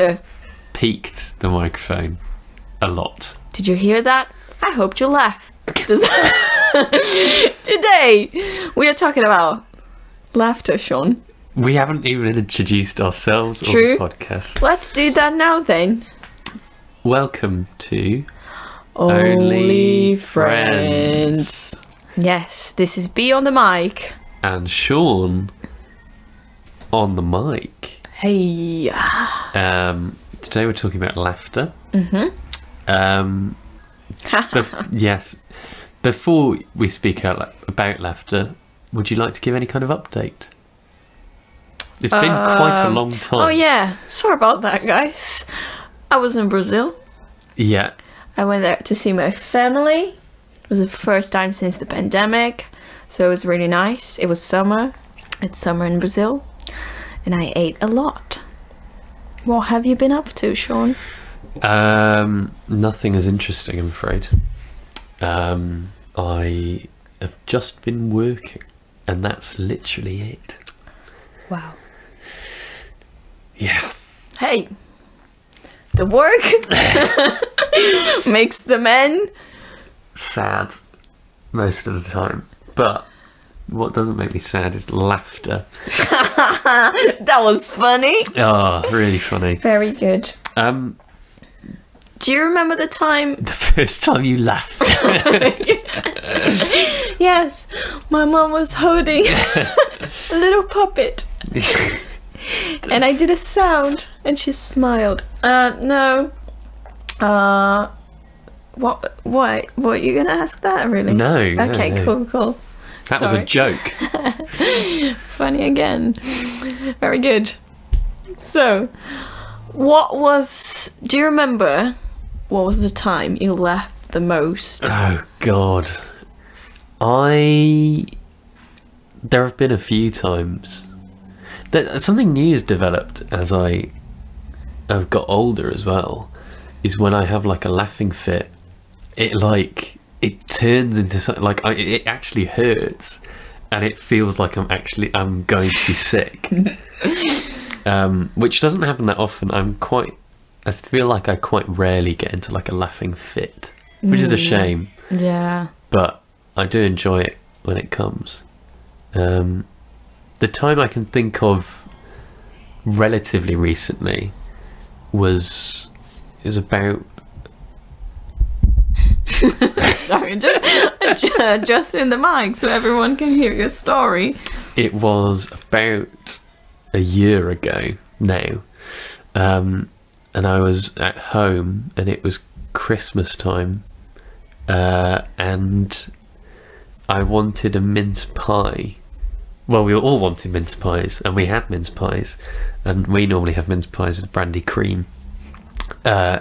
Laughter. Peaked the microphone a lot. Did you hear that? I hope you laugh. Today, we are talking about laughter, Sion. We haven't even introduced ourselves True. on the podcast. Let's do that now then. Welcome to Only Friends. Yes, this is Bea on the mic. and Sion on the mic. Hey. Um, today we're talking about laughter. Mm-hmm. Um, bef- yes. Before we speak out about laughter, would you like to give any kind of update? It's been quite a Um, long time. Oh yeah, sorry about that, guys. I was in Brazil. Yeah. I went there to see my family. It was the first time since the pandemic, so it was really nice. It was summer. It's summer in Brazil, and I ate a lot. What have you been up to, Sion? Um, nothing as interesting, I'm afraid. Um, I have just been working, and that's literally it. Wow. Yeah. Hey, the work makes the men. sad most of the time. But what doesn't make me sad is laughter. That was funny. Oh, really funny. Very good. Um, Do you remember the time? the first time you laughed. Yes, my mom was holding a little puppet. and I did a sound, and she smiled. Uh, no. Uh, what? What? What? You gonna ask that? Really? No, no, Okay. no. Cool. Cool. That was a joke. Funny again. Very good. So, what was? Do you remember? What was the time you laughed the most? Oh God, I. There have been a few times. That something new has developed as I have got older as well. Is when I have like a laughing fit, it like it turns into something like I, it actually hurts, and it feels like I'm actually I'm going to be sick. um, which doesn't happen that often. I'm quite. I feel like I quite rarely get into like a laughing fit, which is a shame Yeah. but I do enjoy it when it comes. Um, the time I can think of relatively recently was it was about Sorry, just, just in the mic so everyone can hear your story. it was about a year ago now, um, and I was at home and it was Christmas time, uh, and I wanted a mince pie. Well, we all wanted mince pies, and we had mince pies, and we normally have mince pies with brandy cream. Uh,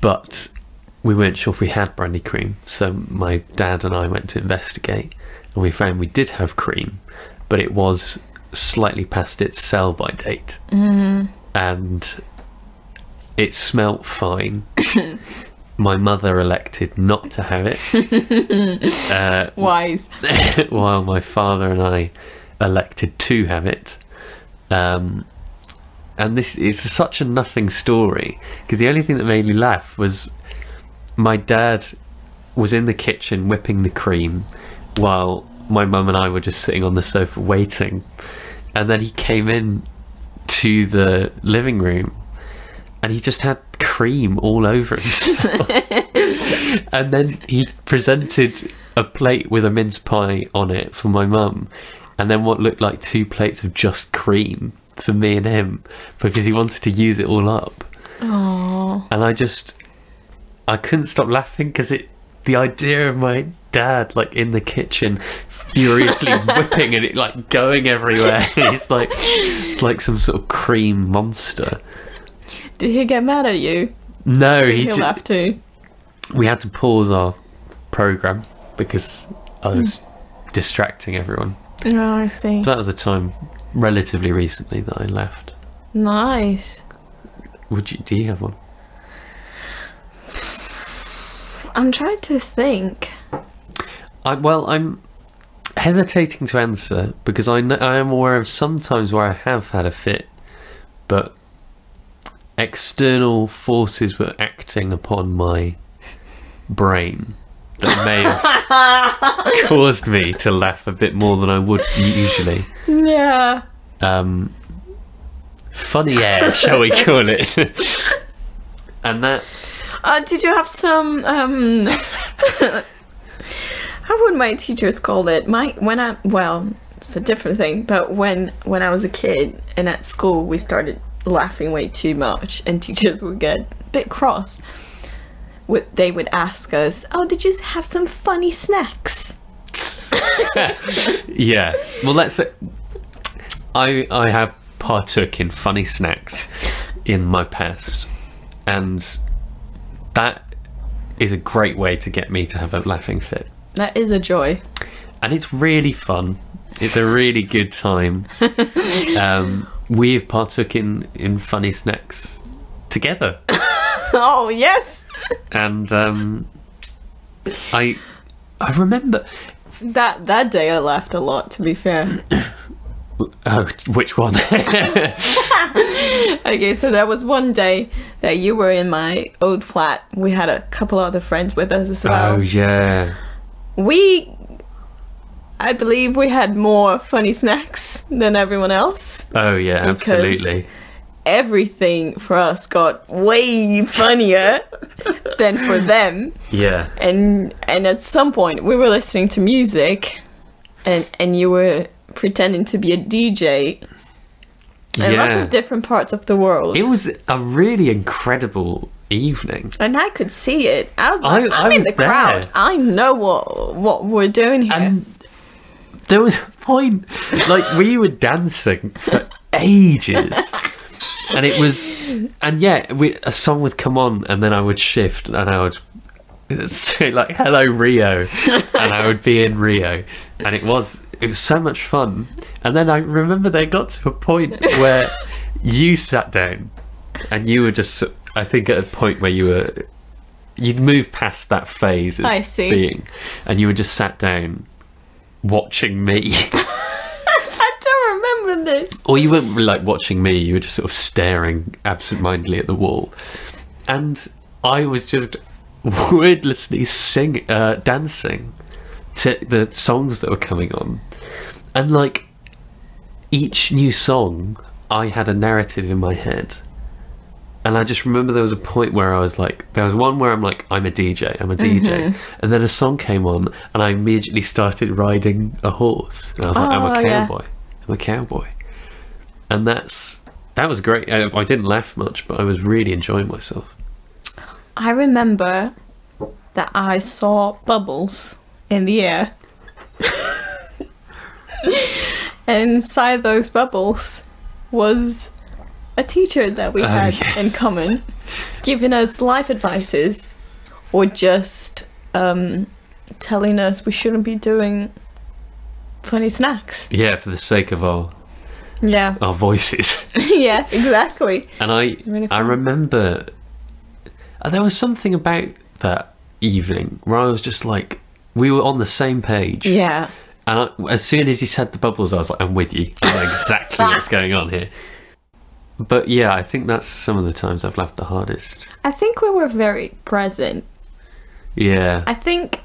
but we weren't sure if we had brandy cream, so my dad and I went to investigate, and we found we did have cream, but it was slightly past its sell by date, and it smelt fine. my mother elected not to have it, uh, Wise. while my father and I elected to have it. Um, and this is such a nothing story because the only thing that made me laugh was my dad was in the kitchen whipping the cream while my mum and I were just sitting on the sofa waiting. And then he came in to the living room and he just had cream all over himself. and then he presented a plate with a mince pie on it for my mum, and then what looked like two plates of just cream for me and him because he wanted to use it all up. Oh. And I just, I couldn't stop laughing because it, the idea of my dad like in the kitchen furiously whipping and it like going everywhere. He's like, like some sort of cream monster. Did he get mad at you? No, he He'll have to. we had to pause our program because I was hmm. distracting everyone. Oh, I see. That was a time relatively recently that I left. Nice. Would you? Do you have one? I'm trying to think. I, well, I'm hesitating to answer because I know, I am aware of sometimes where I have had a fit but external forces were acting upon my brain that may have caused me to laugh a bit more than I would usually. Yeah. Um, funny air, shall we call it? and that Uh, did you have some um how would my teachers call it? My when I well, it's a different thing, but when when I was a kid and at school we started laughing way too much and teachers would get a bit cross. Would they would ask us, "Oh, did you have some funny snacks?" yeah. Well, let's. I I have partook in funny snacks in my past, and that is a great way to get me to have a laughing fit. That is a joy. and it's really fun. It's a really good time. um, we've partook in, in funny snacks together, oh, yes. and um, I I remember. That that day I laughed a lot to be fair. Oh, which one? Okay, so there was one day that you were in my old flat. We had a couple other friends with us as well. oh yeah, We, I believe, we had more funny snacks than everyone else. oh yeah, Because- absolutely. Everything for us got way funnier than for them. Yeah, And and at some point we were listening to music, and and you were pretending to be a DJ in lots of different parts of the world. It was a really incredible evening. And I could see it. I was I- like, I I'm in the crowd. I know what what we're doing here. And there was a point, like we were dancing for ages, and it was, and yeah, we, a song would come on, and then I would shift, and I would say like "Hello Rio," and I would be in Rio, and it was it was so much fun. And then I remember they got to a point where you sat down, and you were just, I think, at a point where you were. You'd moved past that phase of I see. being, and you were just sat down watching me. I don't remember this. or you weren't like watching me, you were just sort of staring absentmindedly at the wall. And I was just wordlessly sing, uh, dancing to the songs that were coming on. And like each new song, I had a narrative in my head. And I just remember there was a point where I was like, there was one where I'm like, I'm a DJ, I'm a DJ. And then a song came on, and I immediately started riding a horse. And I was like, I'm Oh, a yeah. cowboy. I'm a cowboy. And that's, that was great. I, I didn't laugh much, but I was really enjoying myself. I remember that I saw bubbles in the air. and inside those bubbles was a teacher that we Oh, had yes. in common giving us life advices or just um, telling us we shouldn't be doing funny snacks. Yeah, for the sake of our, Yeah. our voices. yeah, exactly. And I, really I remember there was something about that evening where I was just like, we were on the same page. Yeah. And I, as soon as he said the bubbles, I was like, I'm with you. I know exactly what's going on here. But yeah, I think that's some of the times I've laughed the hardest. I think we were very present Yeah. I think.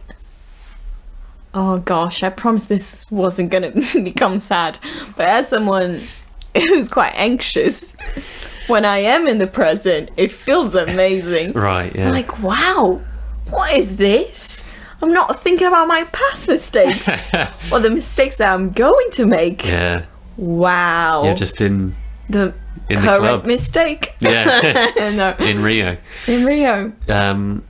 Oh gosh, I promise this wasn't gonna become sad. But as someone who's quite anxious, when I am in the present, it feels amazing. right, yeah. I'm like, wow, what is this? I'm not thinking about my past mistakes or the mistakes that I'm going to make. yeah. Wow. You're just in the in the current club. mistake. Yeah. no. in Rio. In Rio. Um,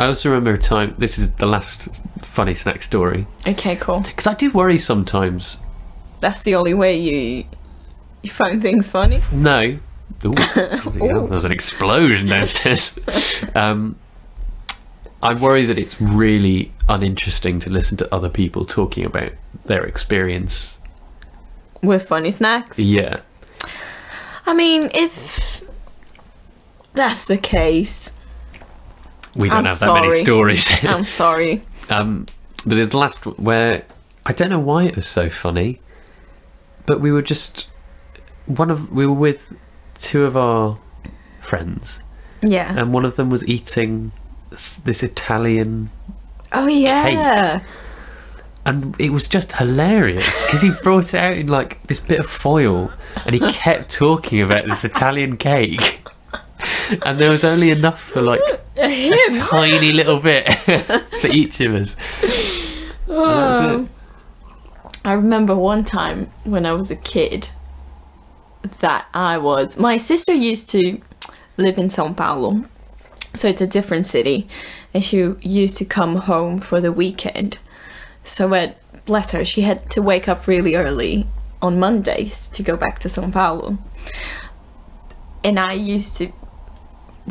I also remember a time, this is the last funny snack story. Okay, cool. Because I do worry sometimes. That's the only way you you find things funny. No. Ooh, hell, there was an explosion downstairs. um, I worry that it's really uninteresting to listen to other people talking about their experience. With funny snacks. Yeah. I mean, if that's the case, We don't I'm have that many stories. I'm sorry. um, but there's the last one where I don't know why it was so funny, but we were just one of we were with two of our friends, Yeah. and one of them was eating this Italian, oh yeah. and it was just hilarious because he brought it out in like this bit of foil, and he kept talking about this Italian cake, and there was only enough for like a Him. tiny little bit for each of us. And that was Oh. I remember one time when I was a kid that I was. My sister used to live in Sao Paulo, so it's a different city, and she used to come home for the weekend. So, bless her, she had to wake up really early on Mondays to go back to Sao Paulo. And I used to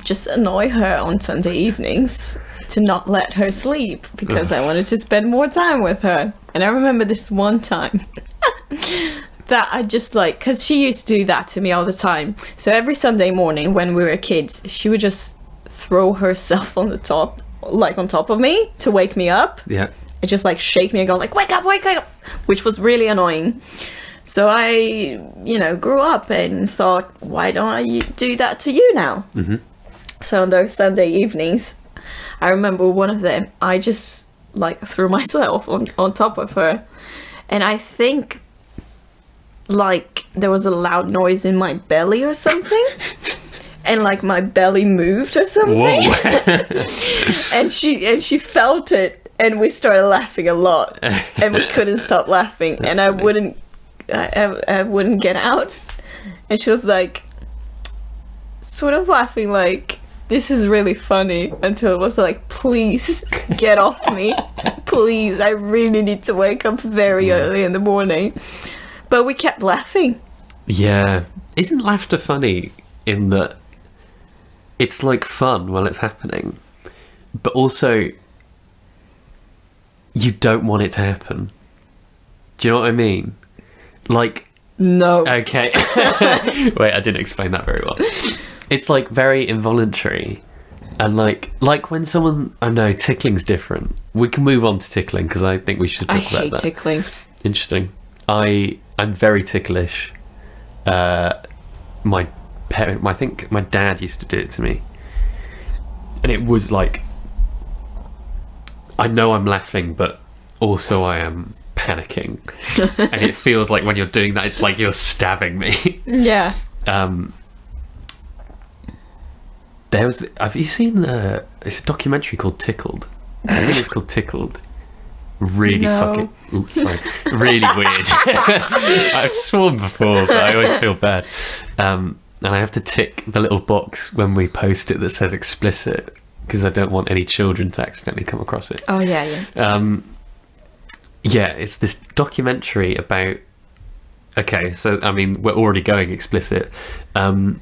just annoy her on Sunday evenings to not let her sleep because I wanted to spend more time with her. And I remember this one time that I just like, because she used to do that to me all the time. So every Sunday morning when we were kids, she would just throw herself on the top, like on top of me to wake me up Yeah. and just like shake me and go like wake up wake up which was really annoying so i you know grew up and thought why don't I do that to you now mm-hmm. so on those sunday evenings i remember one of them i just like threw myself on, on top of her and i think like there was a loud noise in my belly or something. And like my belly moved or something. And she and she felt it. And we started laughing a lot. And we couldn't stop laughing. And i funny. wouldn't I, I, I wouldn't get out. And she was like sort of laughing like this is really funny until it was like please get off me. Please i really need to wake up very early in the morning but we kept laughing Yeah. Isn't laughter funny in that it's like fun while it's happening, but also you don't want it to happen? Do you know what I mean? Like, no okay. Wait, I didn't explain that very well. It's like very involuntary. And like, like when someone, I know tickling's different. We can move on to tickling because I think we should talk i about hate that. tickling Interesting. I I'm very ticklish. Uh, my parent, I think my dad used to do it to me, and it was like I know I'm laughing, but also I am panicking, and it feels like when you're doing that, it's like you're stabbing me. yeah um, there was. Have you seen the? It's a documentary called Tickled. I think it's called Tickled. Really No. fucking. Really weird. I've sworn before, but I always feel bad. Um, and I have to tick the little box when we post it that says explicit because I don't want any children to accidentally come across it. oh yeah yeah Um, yeah, it's this documentary about. Okay, so I mean, we're already going explicit. Um,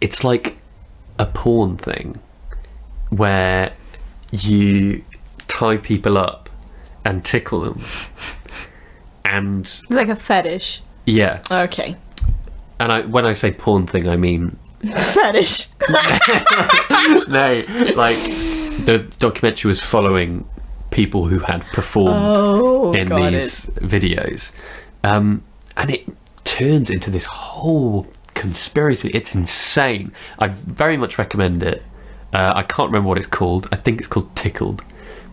it's like a porn thing where you tie people up and tickle them, and it's like a fetish yeah, okay and I when I say porn thing, I mean fetish no, like the documentary was following people who had performed Oh, in these videos, um, and it turns into this whole conspiracy. It's insane. I very much recommend it. Uh, I can't remember what it's called. I think it's called Tickled,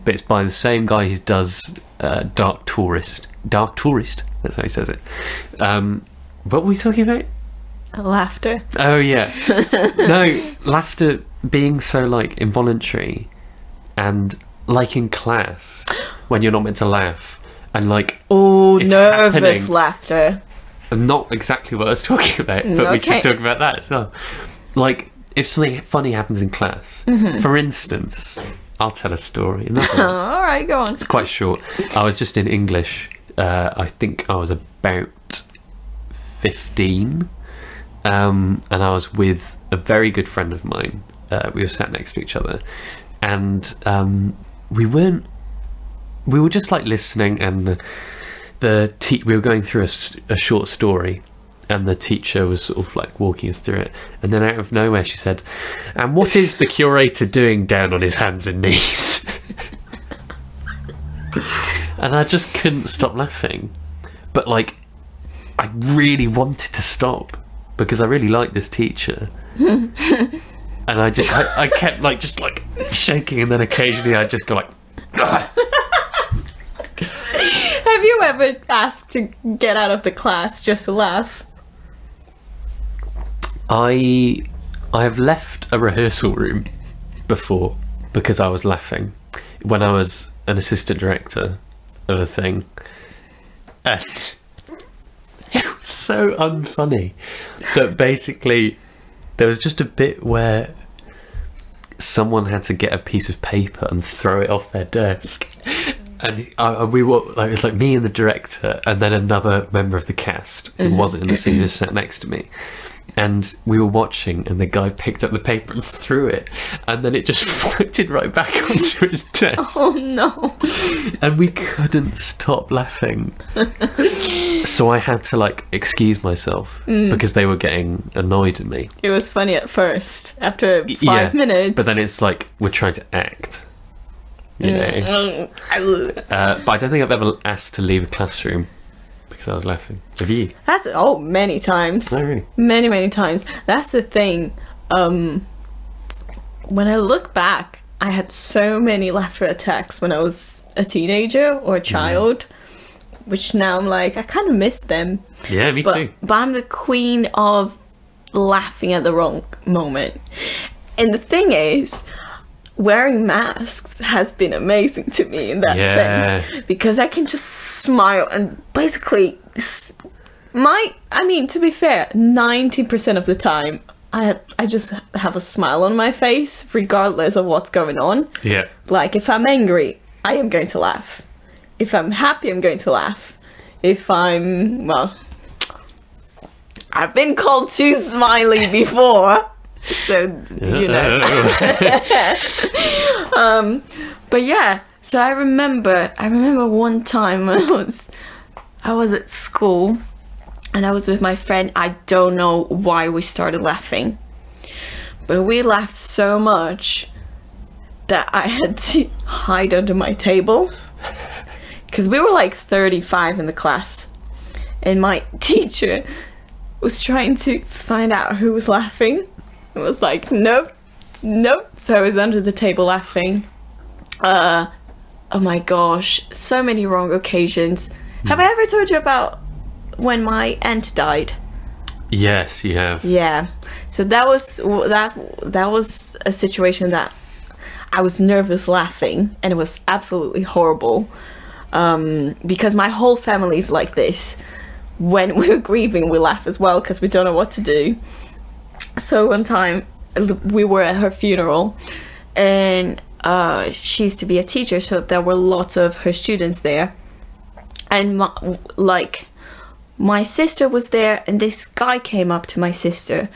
but it's by the same guy who does uh, Dark Tourist. Dark Tourist. That's how he says it. Um, what were we talking about? Laughter. Oh yeah. no, laughter being so like involuntary and like in class when you're not meant to laugh and like Oh, nervous happening. laughter. not exactly what I was talking about, but we Okay. should talk about that as well. Like if something funny happens in class, for instance, I'll tell a story. All right, go on. It's quite short. I was just in English. Uh, I think I was about fifteen, um, and I was with a very good friend of mine. Uh, we were sat next to each other, and um, we weren't. We were just like listening, and the, the te- we were going through a short story, and the teacher was sort of like walking us through it, and then out of nowhere she said, "And what is the curator doing down on his hands and knees?" and I just couldn't stop laughing. But like, I really wanted to stop, because I really like this teacher. and I just, I, I kept like just like shaking, and then occasionally I just go like. Have you ever asked to get out of the class just to laugh? I, I have left a rehearsal room before because I was laughing when I was an assistant director of a thing, and it was so unfunny that basically there was just a bit where someone had to get a piece of paper and throw it off their desk. And I, we were like, it was like me and the director, and then another member of the cast who mm-hmm. wasn't in the scene just mm-hmm. sat next to me. And we were watching, and the guy picked up the paper and threw it, and then it just floated right back onto his desk Oh no. and we couldn't stop laughing. so I had to like excuse myself because they were getting annoyed at me. It was funny at first. After five Yeah, minutes. But then it's like we're trying to act. You know. Mm, Uh, but I don't think I've ever asked to leave a classroom because I was laughing. Have you? That's oh many times. Oh, really? Many, many times. That's the thing. Um when I look back, I had so many laughter attacks when I was a teenager or a child. Which now I'm like, I kind of miss them. Yeah, me But, too. but I'm the queen of laughing at the wrong moment. And the thing is, wearing masks has been amazing to me in that Yeah. sense because I can just smile and basically my I mean to be fair 90% of the time I I just have a smile on my face regardless of what's going on Yeah. like if I'm angry, I am going to laugh. If I'm happy, I'm going to laugh. If I'm well, I've been called too smiley before, so you know. um, but yeah, so I remember, I remember one time when I was, I was at school, and I was with my friend. I don't know why we started laughing, but we laughed so much that I had to hide under my table because we were like 35 in the class, and my teacher was trying to find out who was laughing. It was like, nope, nope. So I was under the table laughing. Uh, oh my gosh, so many wrong occasions. Have I ever told you about when my aunt died? Yes, you have. Yeah. So that was that that was a situation that I was nervous laughing and it was absolutely horrible. Um, because my whole family's like this. When we're grieving, we laugh as well because we don't know what to do. So one time we were at her funeral and uh, she used to be a teacher, so there were lots of her students there. And my, like my sister was there and this guy came up to my sister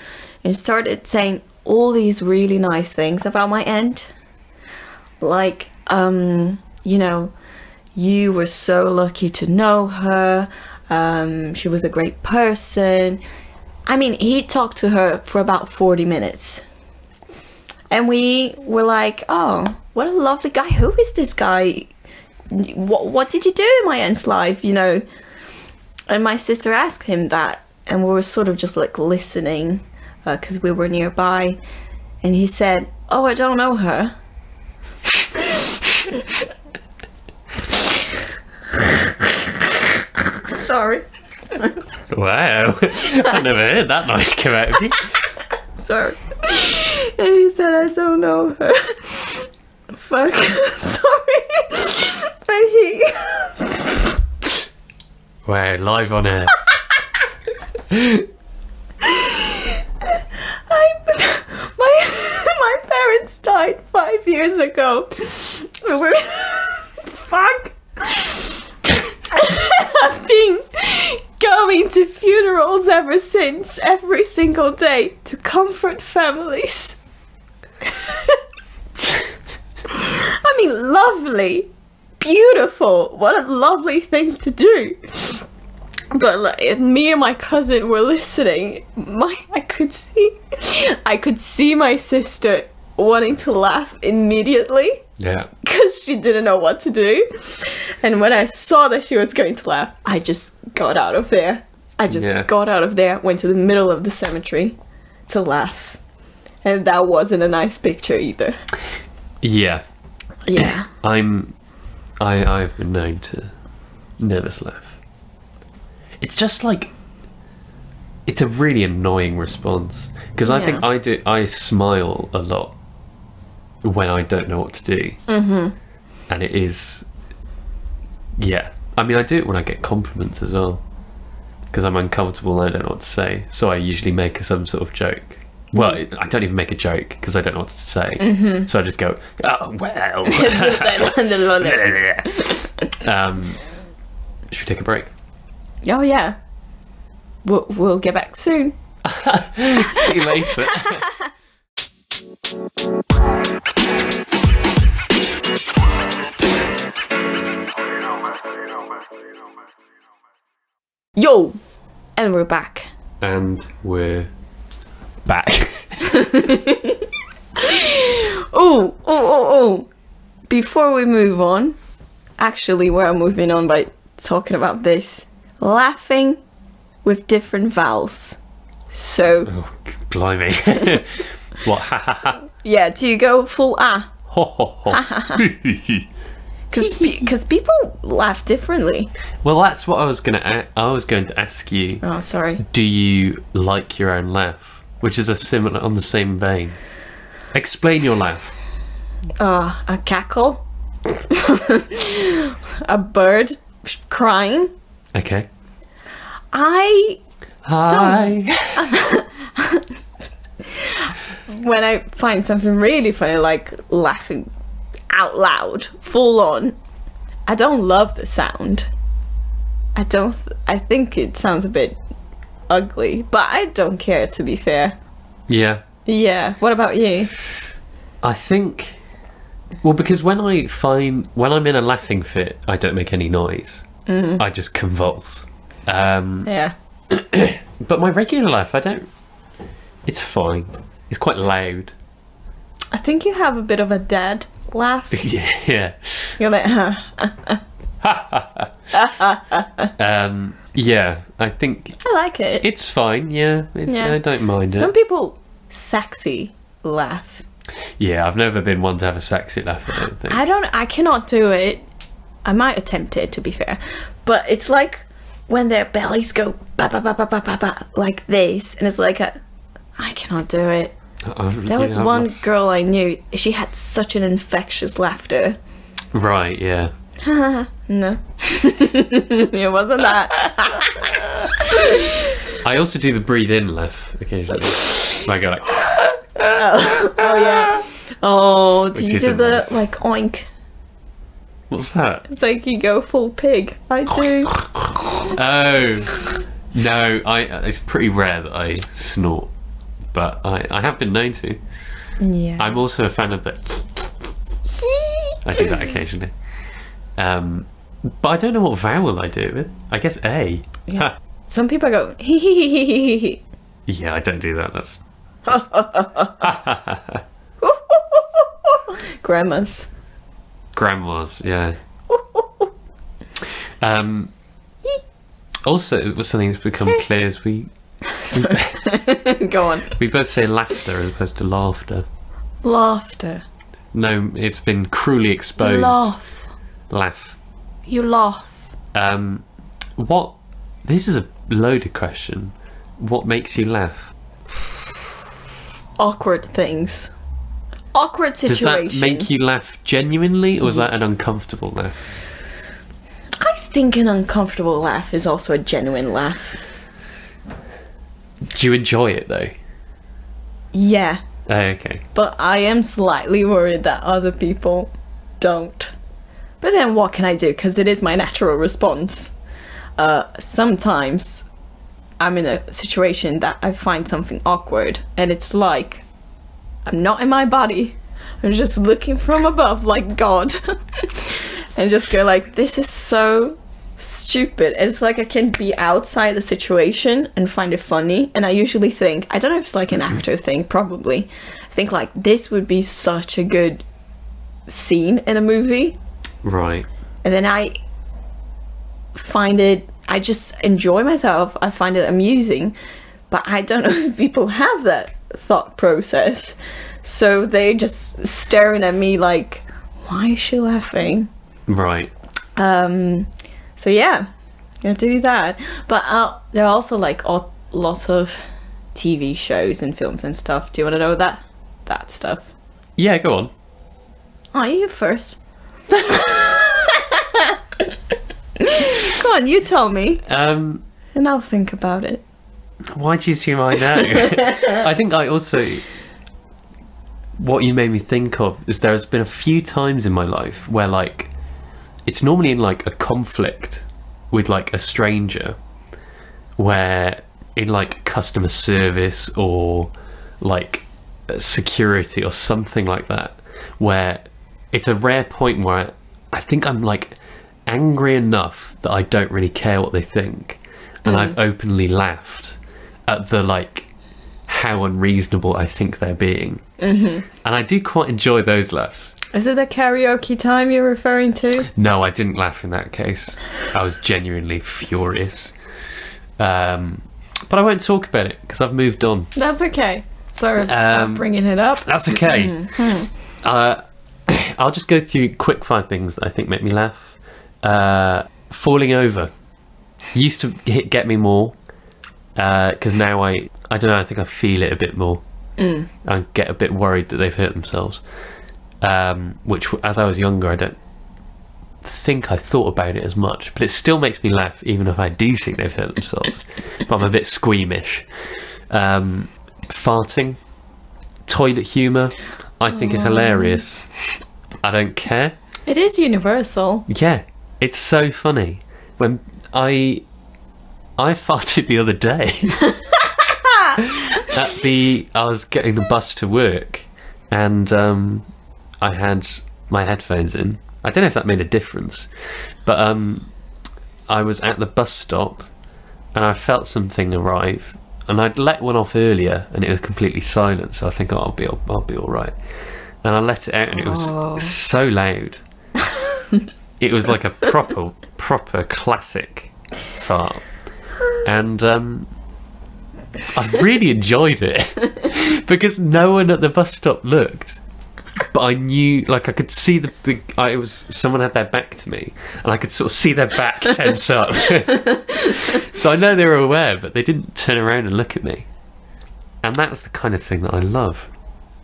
and started saying all these really nice things about my aunt. Like um you know you were so lucky to know her. Um she was a great person i mean he talked to her for about 40 minutes. And we were like oh what a lovely guy. Who is this guy? What what did you do in my aunt's life? You know? And my sister asked him that and we were sort of just like listening uh, because we were nearby. And he said oh i don't know her. Sorry Wow. I've never heard that noise come out of you. sorry and he said i don't know her fuck sorry but he Wow, live on air. I, my my parents died five years ago. Were fuck. Been going to funerals ever since, every single day, to comfort families. I mean, lovely, beautiful. What a lovely thing to do. But like, if me and my cousin were listening, my I could see, I could see my sister wanting to laugh immediately Yeah. because she didn't know what to do. And when I saw that she was going to laugh, I just got out of there. I just Yeah. got out of there, went to the middle of the cemetery to laugh. And that wasn't a nice picture either. Yeah, Yeah. I'm. I I've been known to nervous laugh. It's just like. It's a really annoying response because I think I do. I smile a lot when I don't know what to do, mm-hmm. and it is. Yeah, I mean, I do it when I get compliments as well because I'm uncomfortable and I don't know what to say. So I usually make some sort of joke. Well, Mm. I don't even make a joke because I don't know what to say. Mm-hmm. So I just go, "Oh well." um, should we take a break? oh, yeah. We'll, we'll get back soon. See you later. Yo! And we're back. and we're back. Oh, oh, oh, oh. Before we move on, actually, we're moving on by talking about this laughing with different vowels. So, oh, blimey. what? Ha ha ha. yeah, do you go full ah? Ho ho ho. Because people laugh differently. well, that's what I was gonna. A- I was going to ask you. Oh, sorry. Do you like your own laugh? Which is a similar on the same vein. Explain your laugh. Uh, a cackle, a bird crying. Okay. I, Hi. when I find something really funny, like laughing out loud, full on, I don't love the sound. I don't, I think it sounds a bit ugly, but I don't care to be fair. Yeah. Yeah, what about you? I think. Well, because when I find when I'm in a laughing fit, I don't make any noise. I just convulse. Um, Yeah. but my regular life, I don't. It's fine. It's quite loud. I think you have a bit of a dad laugh. yeah. You're like, huh. Um, yeah. I think I like it. it's fine. Yeah. It's, Yeah. I don't mind it. Some people sexy laugh. Yeah, I've never been one to have a sexy laugh. I don't think. I don't. I cannot do it. I might attempt it to be fair, but it's like when their bellies go ba ba ba ba ba ba ba like this, and it's like a. I cannot do it. There was yeah, one not- girl I knew. She had such an infectious laughter. Right. Yeah. No, it wasn't that. I also do the breathe in laugh occasionally. I go like. Oh yeah. Oh, do Which you do the nice. like oink? What's that? It's like you go full pig. I do. Oh no! I uh, it's pretty rare that I snort, but I, I have been known to. Yeah. I'm also a fan of the. I do that occasionally. Um, but I don't know what vowel I do it with. I guess A. Yeah. Some people go hee hee hee hee hee hee hee. Yeah, I don't do that. That's Grandmas. grandma's. Yeah. Um. Also, it was something that's become clear as we Go on. we both say laughter as opposed to laughter. Laughter. No, it's been cruelly exposed. Laugh. Laugh. You laugh. Um, what? This is a loaded question. What makes you laugh? Awkward things. Awkward situations. Does that make you laugh genuinely, or is that an uncomfortable laugh? I think an uncomfortable laugh is also a genuine laugh. Do you enjoy it though? Yeah, Oh, okay. but I am slightly worried that other people don't. But then what can I do? Because it is my natural response. Uh, sometimes I'm in a situation that I find something awkward, and it's like I'm not in my body. I'm just looking from above, like God, and just go like, "This is so stupid." It's like I can be outside the situation and find it funny, and I usually think I don't know if it's like an actor thing, probably. I think like this would be such a good scene in a movie, Right. and then I find it I just enjoy myself. I find it amusing, but I don't know if people have that thought process. So they just staring at me like, why is she laughing? Right. Um, so yeah, I do that. But uh, there are also like all, lots of TV shows and films and stuff. Do you want to know that that stuff? Yeah, go on. Oh, you first. Go on, you tell me, Um, and I'll think about it. why do you assume I know? I think I also. What you made me think of is there's been a few times in my life where, like, it's normally in like a conflict with like a stranger, where in like customer service or like security or something like that, where it's a rare point where I think I'm like angry enough that I don't really care what they think, and I've openly laughed at the like how unreasonable I think they're being, mm-hmm. and I do quite enjoy those laughs. Is it the karaoke time you're referring to? No, I didn't laugh in that case. I was genuinely furious. Um, but I won't talk about it because I've moved on. That's okay. Sorry, Um, bringing it up. That's okay. Uh, I'll just go through quick five things that I think make me laugh. Uh, falling over used to hit, get me more because now I I don't know I think I feel it a bit more. I get a bit worried that they've hurt themselves. Um, which, as I was younger, I don't think I thought about it as much, but it still makes me laugh, even if I do think they've hurt themselves. but I'm a bit squeamish. Um, farting, toilet humour, I think it's hilarious. I don't care. It is universal. Yeah, it's so funny when I I farted the other day at the I was getting the bus to work and um, I had my headphones in. I don't know if that made a difference, but um, I was at the bus stop and I felt something arrive and I'd let one off earlier and it was completely silent. So I think oh, I'll be I'll be all right. And I let it out and it was Oh. so loud. it was like a proper proper classic fart, and um, I really enjoyed it because no one at the bus stop looked. But I knew, like, I could see the, the I was someone had their back to me, and I could sort of see their back tense up. so I know they were aware, but they didn't turn around and look at me. And that was the kind of thing that I love.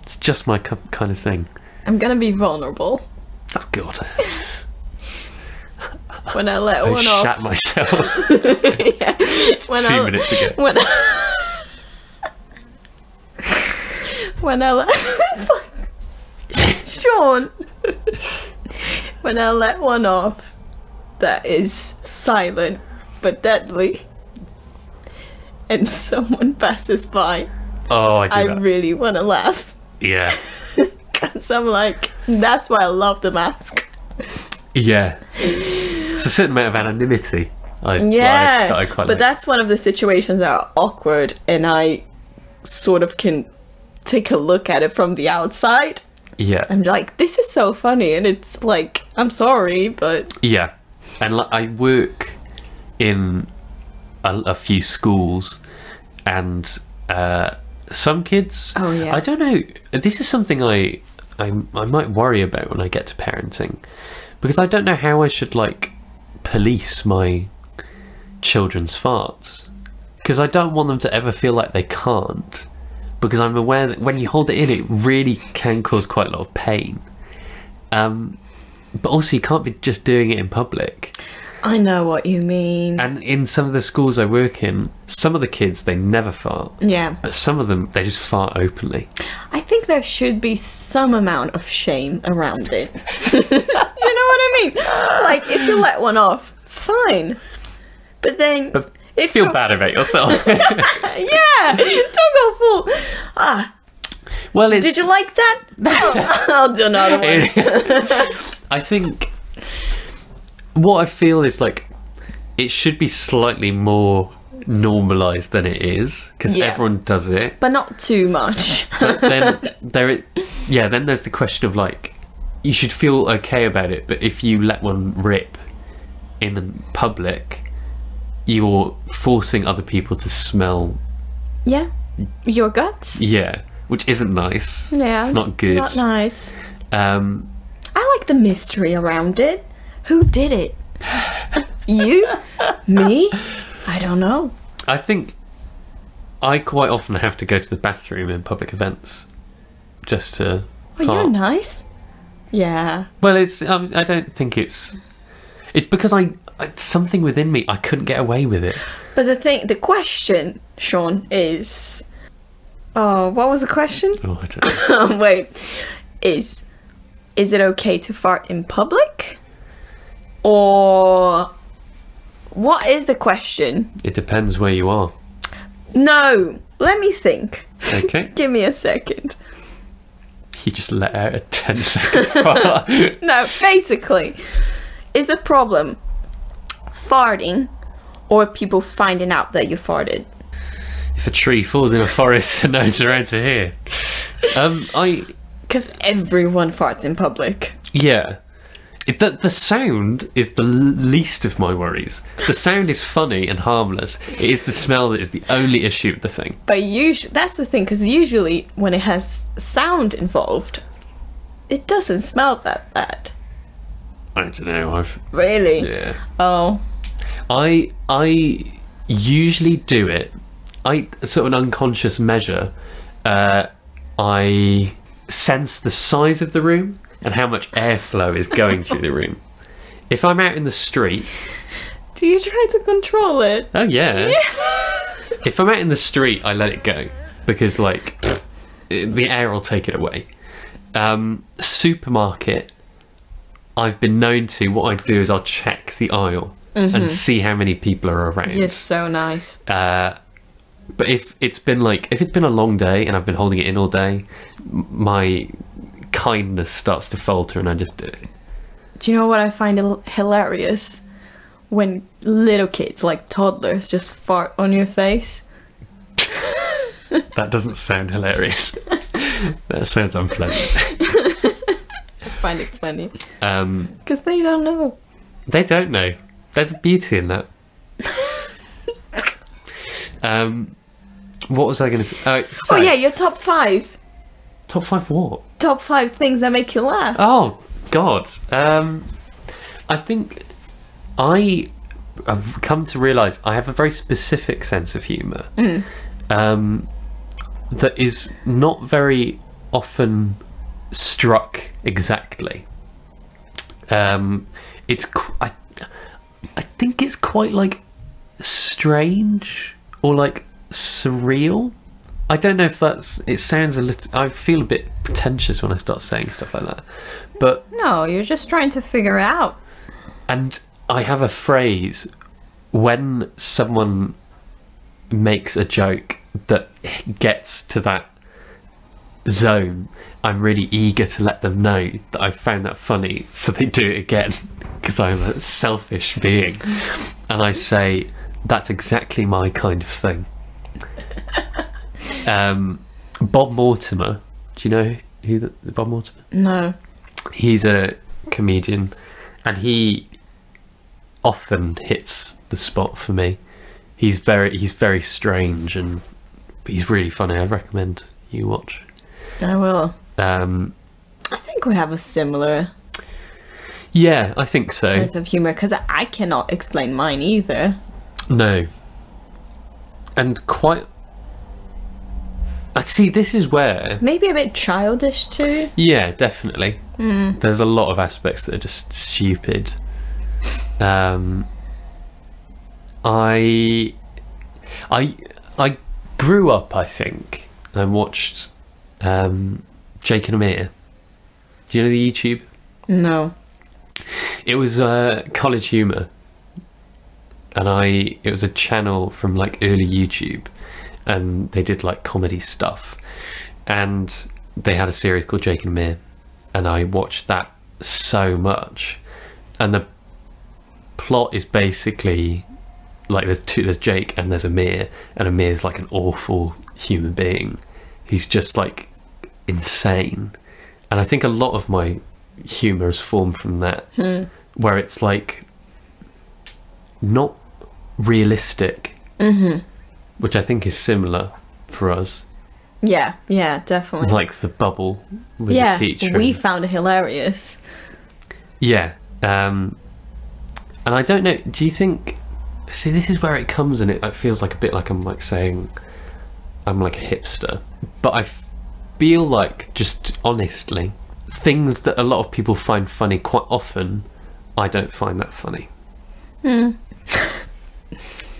It's just my kind of thing. I'm gonna be vulnerable Oh God, when I let I one shat off. myself yeah. When two I, minutes ago. When I, when I let Sion, when I let one off, that is silent but deadly, and someone passes by, Oh, I I really want to laugh yeah, because I'm like, that's why I love the mask. yeah. It's a certain amount of anonymity. I, I- Yeah, that I quite but like. that's one of the situations that are awkward, and I sort of can take a look at it from the outside. Yeah, I'm like, this is so funny, and it's like, I'm sorry, but yeah. And like, I work in a, a few schools, and uh, some kids. Oh, yeah. I don't know. This is something I, I I might worry about when I get to parenting, because I don't know how I should like police my children's farts because I don't want them to ever feel like they can't because I'm aware that when you hold it in it really can cause quite a lot of pain um, but also you can't be just doing it in public I know what you mean. and in some of the schools I work in some of the kids they never fart yeah, but some of them they just fart openly I think there should be some amount of shame around it. you know what I mean? Like, if you let one off, fine. But then, but if feel bad about yourself yeah, don't go full. Ah, well it's did you like that? I'll do another one. I think what I feel is like it should be slightly more normalized than it is because Yeah. everyone does it. but not too much. But then there, i- yeah, then there's the question of like you should feel okay about it, but if you let one rip in public, you're forcing other people to smell. Yeah. Your guts? Yeah, which isn't nice. Yeah. It's not good. Not nice. Um, I like the mystery around it. Who did it? you? Me? I don't know. I think I quite often have to go to the bathroom in public events just to. Oh, you're nice. Yeah. Well, it's. Um, I don't think it's. It's because I. It's something within me. I couldn't get away with it. But the thing, the question, Sion, is. Oh, what was the question? Oh, I don't know. Wait. Is. Is it okay to fart in public? Or. What is the question? It depends where you are. No! Let me think. Okay. Give me a second. He just let out a 10 second fart. No, basically, is the problem farting or people finding out that you farted? if a tree falls in a forest and no one's around to hear. Um, I. Because everyone farts in public. Yeah. It, the, the sound is the least of my worries. The sound is funny and harmless. It is the smell that is the only issue with the thing. But usually, that's the thing, because usually when it has sound involved, it doesn't smell that bad. I don't know. I've Really? yeah. Oh. I I usually do it. I sort of an unconscious measure. Uh, I sense the size of the room and how much airflow is going through the room. If I'm out in the street, Do you try to control it? oh yeah. if I'm out in the street, I let it go because like the air will take it away. Um, supermarket, I've been known to. What I do is I'll check the aisle and see how many people are around. You're so nice. Uh, but if it's been like if it's been a long day and I've been holding it in all day, my kindness starts to falter and I just do it. Do you know what I find hil- hilarious? When little kids, like toddlers, just fart on your face. That doesn't sound hilarious. that sounds unpleasant. Find it funny. Um, Because they don't know. they don't know. There's beauty in that. um, what was I going to say? Oh, so, oh, yeah, your top five. top five what? Top five things that make you laugh. Oh God. Um, I think I have come to realise I have a very specific sense of humour um, that is not very often struck exactly. Um, it's qu- I, I think it's quite like strange or like surreal. I don't know if that's. It sounds a little. I feel a bit pretentious when I start saying stuff like that, but No, you're just trying to figure out. and I have a phrase when someone makes a joke that gets to that zone. I'm really eager to let them know that I found that funny, so they do it again because I'm a selfish being, and I say that's exactly my kind of thing. Um, Bob Mortimer, do you know who the, Bob Mortimer? No. he's a comedian and he often hits the spot for me he's very he's very strange and he's really funny i recommend you watch I will. um I think we have a similar yeah i think so sense of humor because I cannot explain mine either. no and quite i see this is where Maybe a bit childish too. Yeah, definitely. There's a lot of aspects that are just stupid. Um, I, I, I grew up. I think and watched um, Jake and Amir. Do you know the YouTube? No. It was uh, College Humor, and I. It was a channel from like early YouTube, and they did like comedy stuff, and they had a series called Jake and Amir, and I watched that so much, and the plot is basically like there's two there's Jake and there's Amir, and Amir's like an awful human being. He's just like insane, and I think a lot of my humor is formed from that where it's like not realistic, mm-hmm. which I think is similar for us. Yeah, yeah, definitely. Like the bubble with yeah, the teacher. we found it hilarious. Yeah. Um, and I don't know. Do you think? See, this is where it comes, and it, it feels like a bit like I'm like saying I'm like a hipster, but I feel like just honestly, things that a lot of people find funny quite often, I don't find that funny.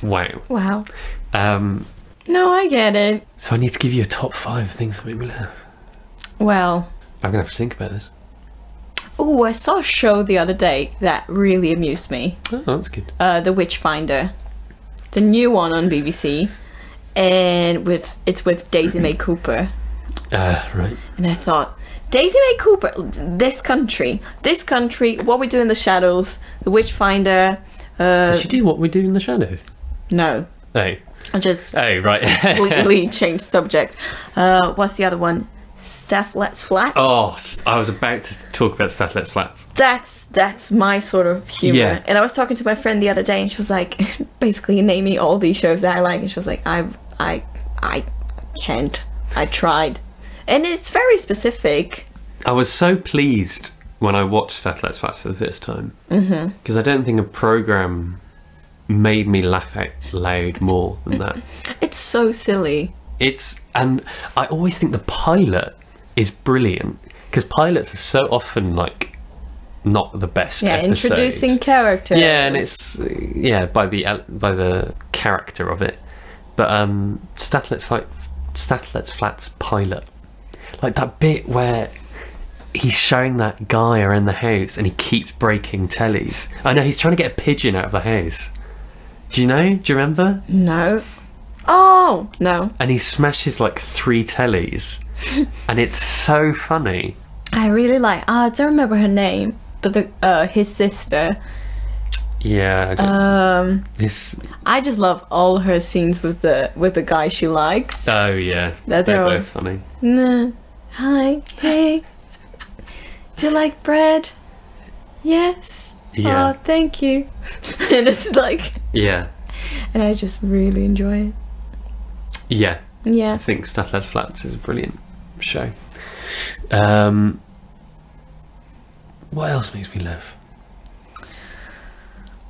wow. Wow. Um, No, I get it. so I need to give you a top five things that make me laugh. Well, I'm gonna have to think about this. oh, I saw a show the other day that really amused me. Oh, that's good. Uh, The Witchfinder. It's a new one on BBC, and with it's with Daisy May Cooper. Uh, right. And I thought, Daisy May Cooper, this country, this country, what we do in the shadows, The Witchfinder. Uh, Did you do what we do in the shadows? no, Oh. I just Oh, right. completely changed subject. Uh, what's the other one? Stath Lets Flat. Oh, I was about to talk about Stath Lets Flats. That's that's my sort of humor. Yeah. And I was talking to my friend the other day, and she was like, basically naming all these shows that I like, and she was like, I I I can't. I tried, and it's very specific. I was so pleased when I watched Stath Lets Flats for the first time mm-hmm. because I don't think a program made me laugh out loud more than that. It's so silly. It's and I always think the pilot is brilliant because pilots are so often like not the best. Yeah, episodes. introducing characters. Yeah, and it's yeah by the by the character of it, but um, Stath Lets Flat, Stath Lets Flats pilot, like that bit where he's showing that guy around the house and he keeps breaking tellies. I know he's trying to get a pigeon out of the house. Do you know? Do you remember? no. Oh no, And he smashes like three tellies, and it's so funny. I really like. ah, I don't remember her name, but the uh, his sister. Yeah, I Um, this. I just love all her scenes with the with the guy she likes. Oh yeah, they're they're all- both funny. Nah. Hi. Hey. Do you like bread? Yes. Yeah, Oh, thank you. and it's like, yeah, and I just really enjoy it. yeah. Yeah. I think Stath Lets Flats is a brilliant show. Um, what else makes me laugh?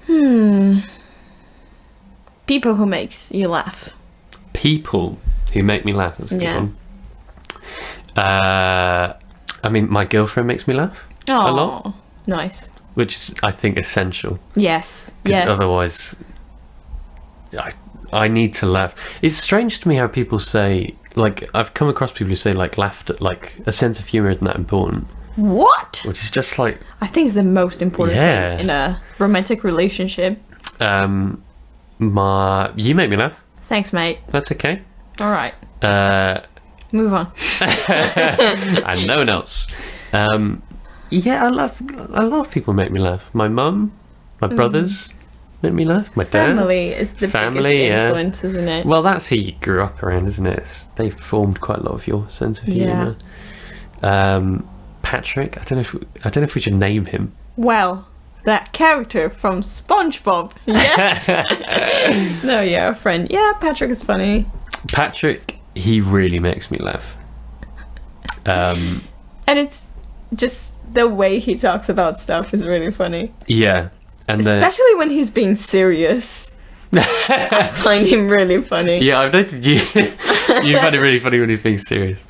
Hmm. People who makes you laugh. People who make me laugh. That's a good Yeah. one. Uh, I mean, my girlfriend makes me laugh, a lot. nice. which is, I think, essential. Yes. Yes. otherwise, I I need to laugh. It's strange to me how people say like I've come across people who say like laughter, like a sense of humor isn't that important, what? which is just like I think it's the most important Yeah. thing in a romantic relationship. um, my you make me laugh. Thanks, mate. That's okay. All right. Uh, Move on. and no one else. Um, yeah, I love I love people make me laugh. My mum, my brothers make me laugh. My dad. Family is the Family, biggest yeah. influence, isn't it? Well, that's who you grew up around, isn't it? It's- They've formed quite a lot of your sense of humour. Um, Patrick, I don't know if we, I don't know if we should name him. Well, that character from SpongeBob. Yes. no, yeah, a friend. Yeah, Patrick is funny. Patrick, he really makes me laugh. Um, And it's just the way he talks about stuff is really funny. yeah, and the, Especially when he's being serious. I find him really funny. yeah, I've noticed you you find it really funny when he's being serious,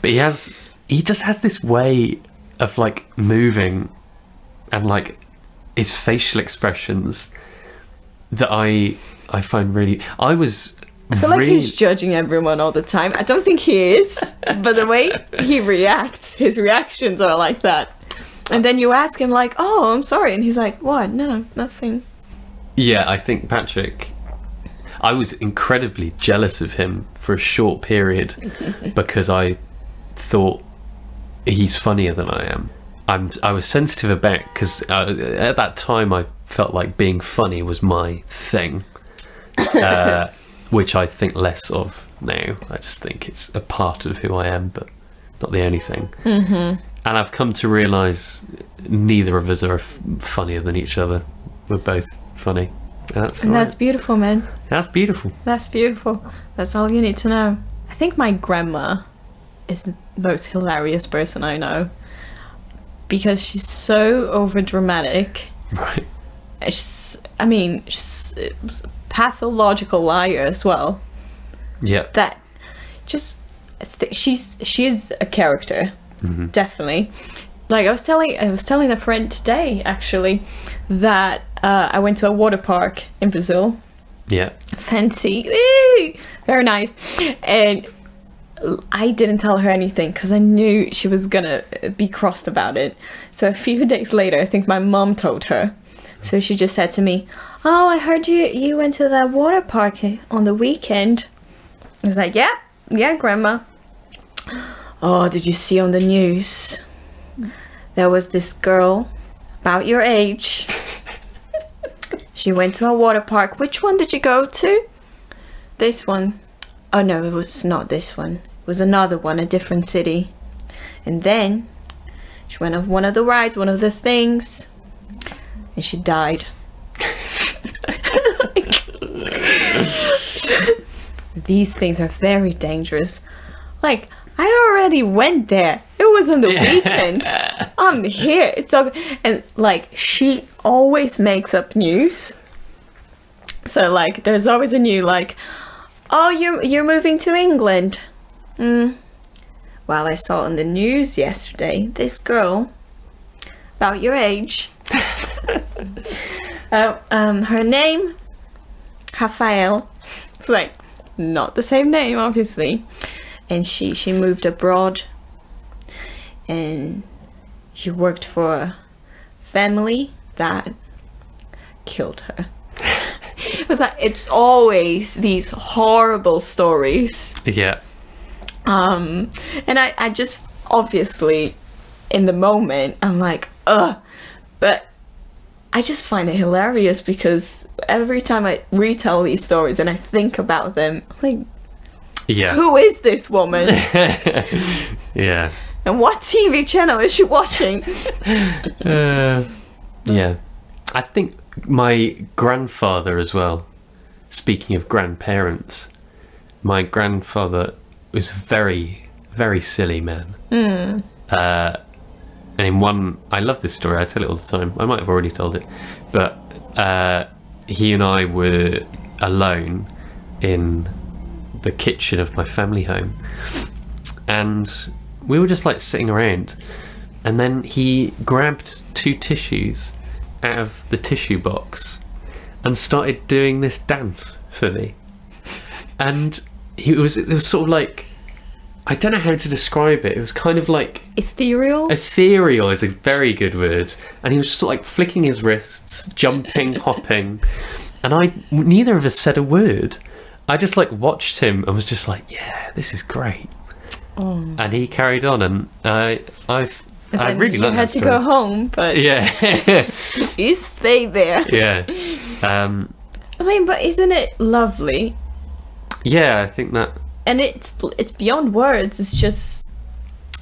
but he has he just has this way of like moving and like his facial expressions that I I find really I was I feel like he's judging everyone all the time. I don't think he is, but the way he reacts, his reactions are like that. And then you ask him like, "Oh, I'm sorry," and he's like, "What? No, nothing." Yeah, I think Patrick. I was incredibly jealous of him for a short period because I thought he's funnier than I am. I'm. I was sensitive about because uh, at that time I felt like being funny was my thing, uh, which I think less of now. I just think it's a part of who I am, but not the only thing. Mm-hmm. And I've come to realise neither of us are f- funnier than each other. We're both funny. That's And all that's beautiful, man. that's beautiful. That's beautiful. That's all you need to know. I think my grandma is the most hilarious person I know because she's so over dramatic. Right. She's, I mean, she's a pathological liar as well. Yeah. That just th- she's she is a character, definitely. Like I was telling I was telling a friend today actually that uh, I went to a water park in Brazil Yeah. fancy. Woo! Very nice. And I didn't tell her anything because I knew she was gonna uh, be crossed about it. So a few days later, I think my mom told her. So she just said to me, "Oh, I heard you you went to that water park eh, on the weekend." I was like, "Yeah, yeah, grandma." Oh, did you see on the news? There was this girl about your age. She went to a water park. Which one did you go to? This one. Oh no, it was not this one. Was another one, a different city. And then she went on one of the rides, one of the things, and she died. These things are very dangerous. Like, I already went there. It was on the weekend. I'm here. It's okay. And like, she always makes up news. So like, there's always a new like, oh, you're you're moving to England. Mm. Well, I saw on the news yesterday this girl about your age. uh, um, her name, Rafael. It's like not the same name, obviously. And she she moved abroad, and she worked for a family that killed her. it was like it's always these horrible stories Yeah. Um and i i just obviously in the moment i'm like ugh but i just find it hilarious because every time i retell these stories and i think about them I'm like Yeah. who is this woman yeah. and what tv channel is she watching Uh, yeah. I think my grandfather as well. Speaking of grandparents, my grandfather was very, very silly man. Uh, and in one, I love this story. I tell it all the time. I might have already told it, but uh, he and I were alone in the kitchen of my family home, and we were just like sitting around, and then he grabbed two tissues out of the tissue box and started doing this dance for me, and he was it was sort of like. I don't know how to describe it. It was kind of like ethereal? Ethereal is a very good word. And he was just like flicking his wrists jumping hopping. And i neither of us said a word. I just like watched him and was just like yeah this is great. And he carried on and i i've i really you had to go home but yeah. you stay there. Yeah. Um i mean but isn't it lovely yeah i think that and it's it's beyond words it's just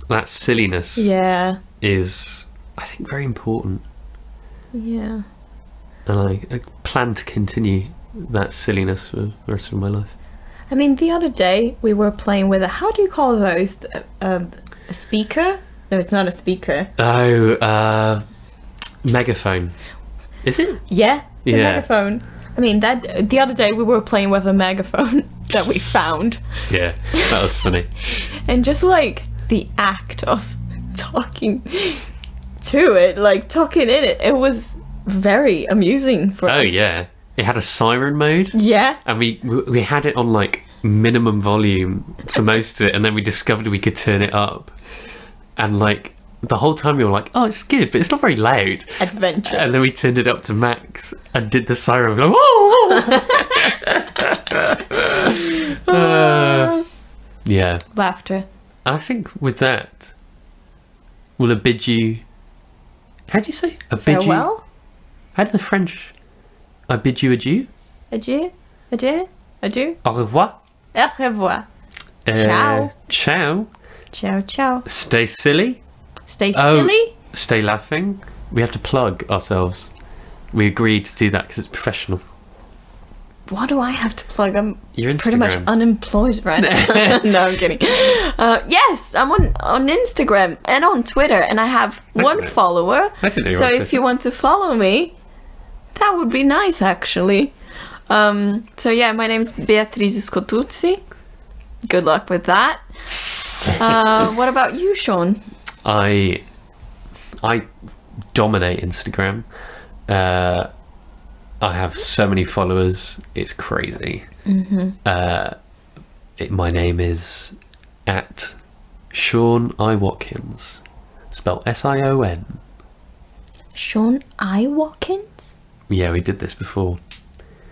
that silliness yeah. is i think very important. Yeah. And I, I plan to continue that silliness for the rest of my life. I mean the other day we were playing with a how do you call those um, a speaker? No it's not a speaker. Oh, uh, megaphone. Is it? yeah Yeah. megaphone. I mean that the other day we were playing with a megaphone that we found. Yeah, that was funny. and just like the act of talking to it like talking in it it was very amusing for Oh us. Oh yeah, it had a siren mode, yeah. And we we we had it on like minimum volume for most of it, and then we discovered we could turn it up, and like the whole time we were like, oh, it's good, but it's not very loud. adventure And then we turned it up to max and did the siren. Like, "Whoa!" Uh, yeah, laughter I think with that, will I bid you. How do you say? I bid you. farewell How do the French? I bid you adieu. adieu adieu adieu Au revoir. au revoir Uh, Ciao. Ciao. ciao ciao Stay silly. Stay Oh. silly Stay laughing. We have to plug ourselves. We agreed to do that because it's professional. what do I have to plug? I'm pretty much unemployed right now. no, I'm kidding. Uh, yes, I'm on on Instagram and on Twitter, and I have one know. follower. I didn't know so if you want to follow me, that would be nice, actually. Um, so yeah, my name's Beatrice Scotuzzi. Good luck with that. Uh, what about you, Sion? I I dominate Instagram. Uh, I have so many followers. It's crazy. Uh, it, my name is at Sion I Watkins. Spelled S I O N. Sion I Watkins? Yeah, we did this before.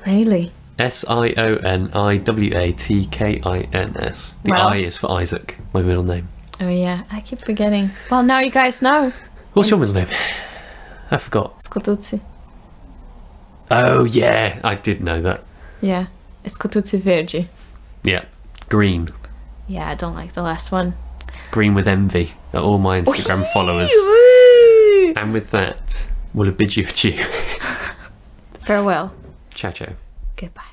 Really? S I O N I W A T K I N S. The Wow. I is for Isaac, my middle name. Oh yeah, I keep forgetting. Well, now you guys know. What's your middle name? I forgot. Scotuzzi. Oh yeah, I did know that. Yeah, Scotuzzi Vergi. Yeah, green. Yeah, I don't like the last one. Green with envy at all my Instagram followers. And with that, we'll bid you adieu. Farewell. ciao ciao. Goodbye.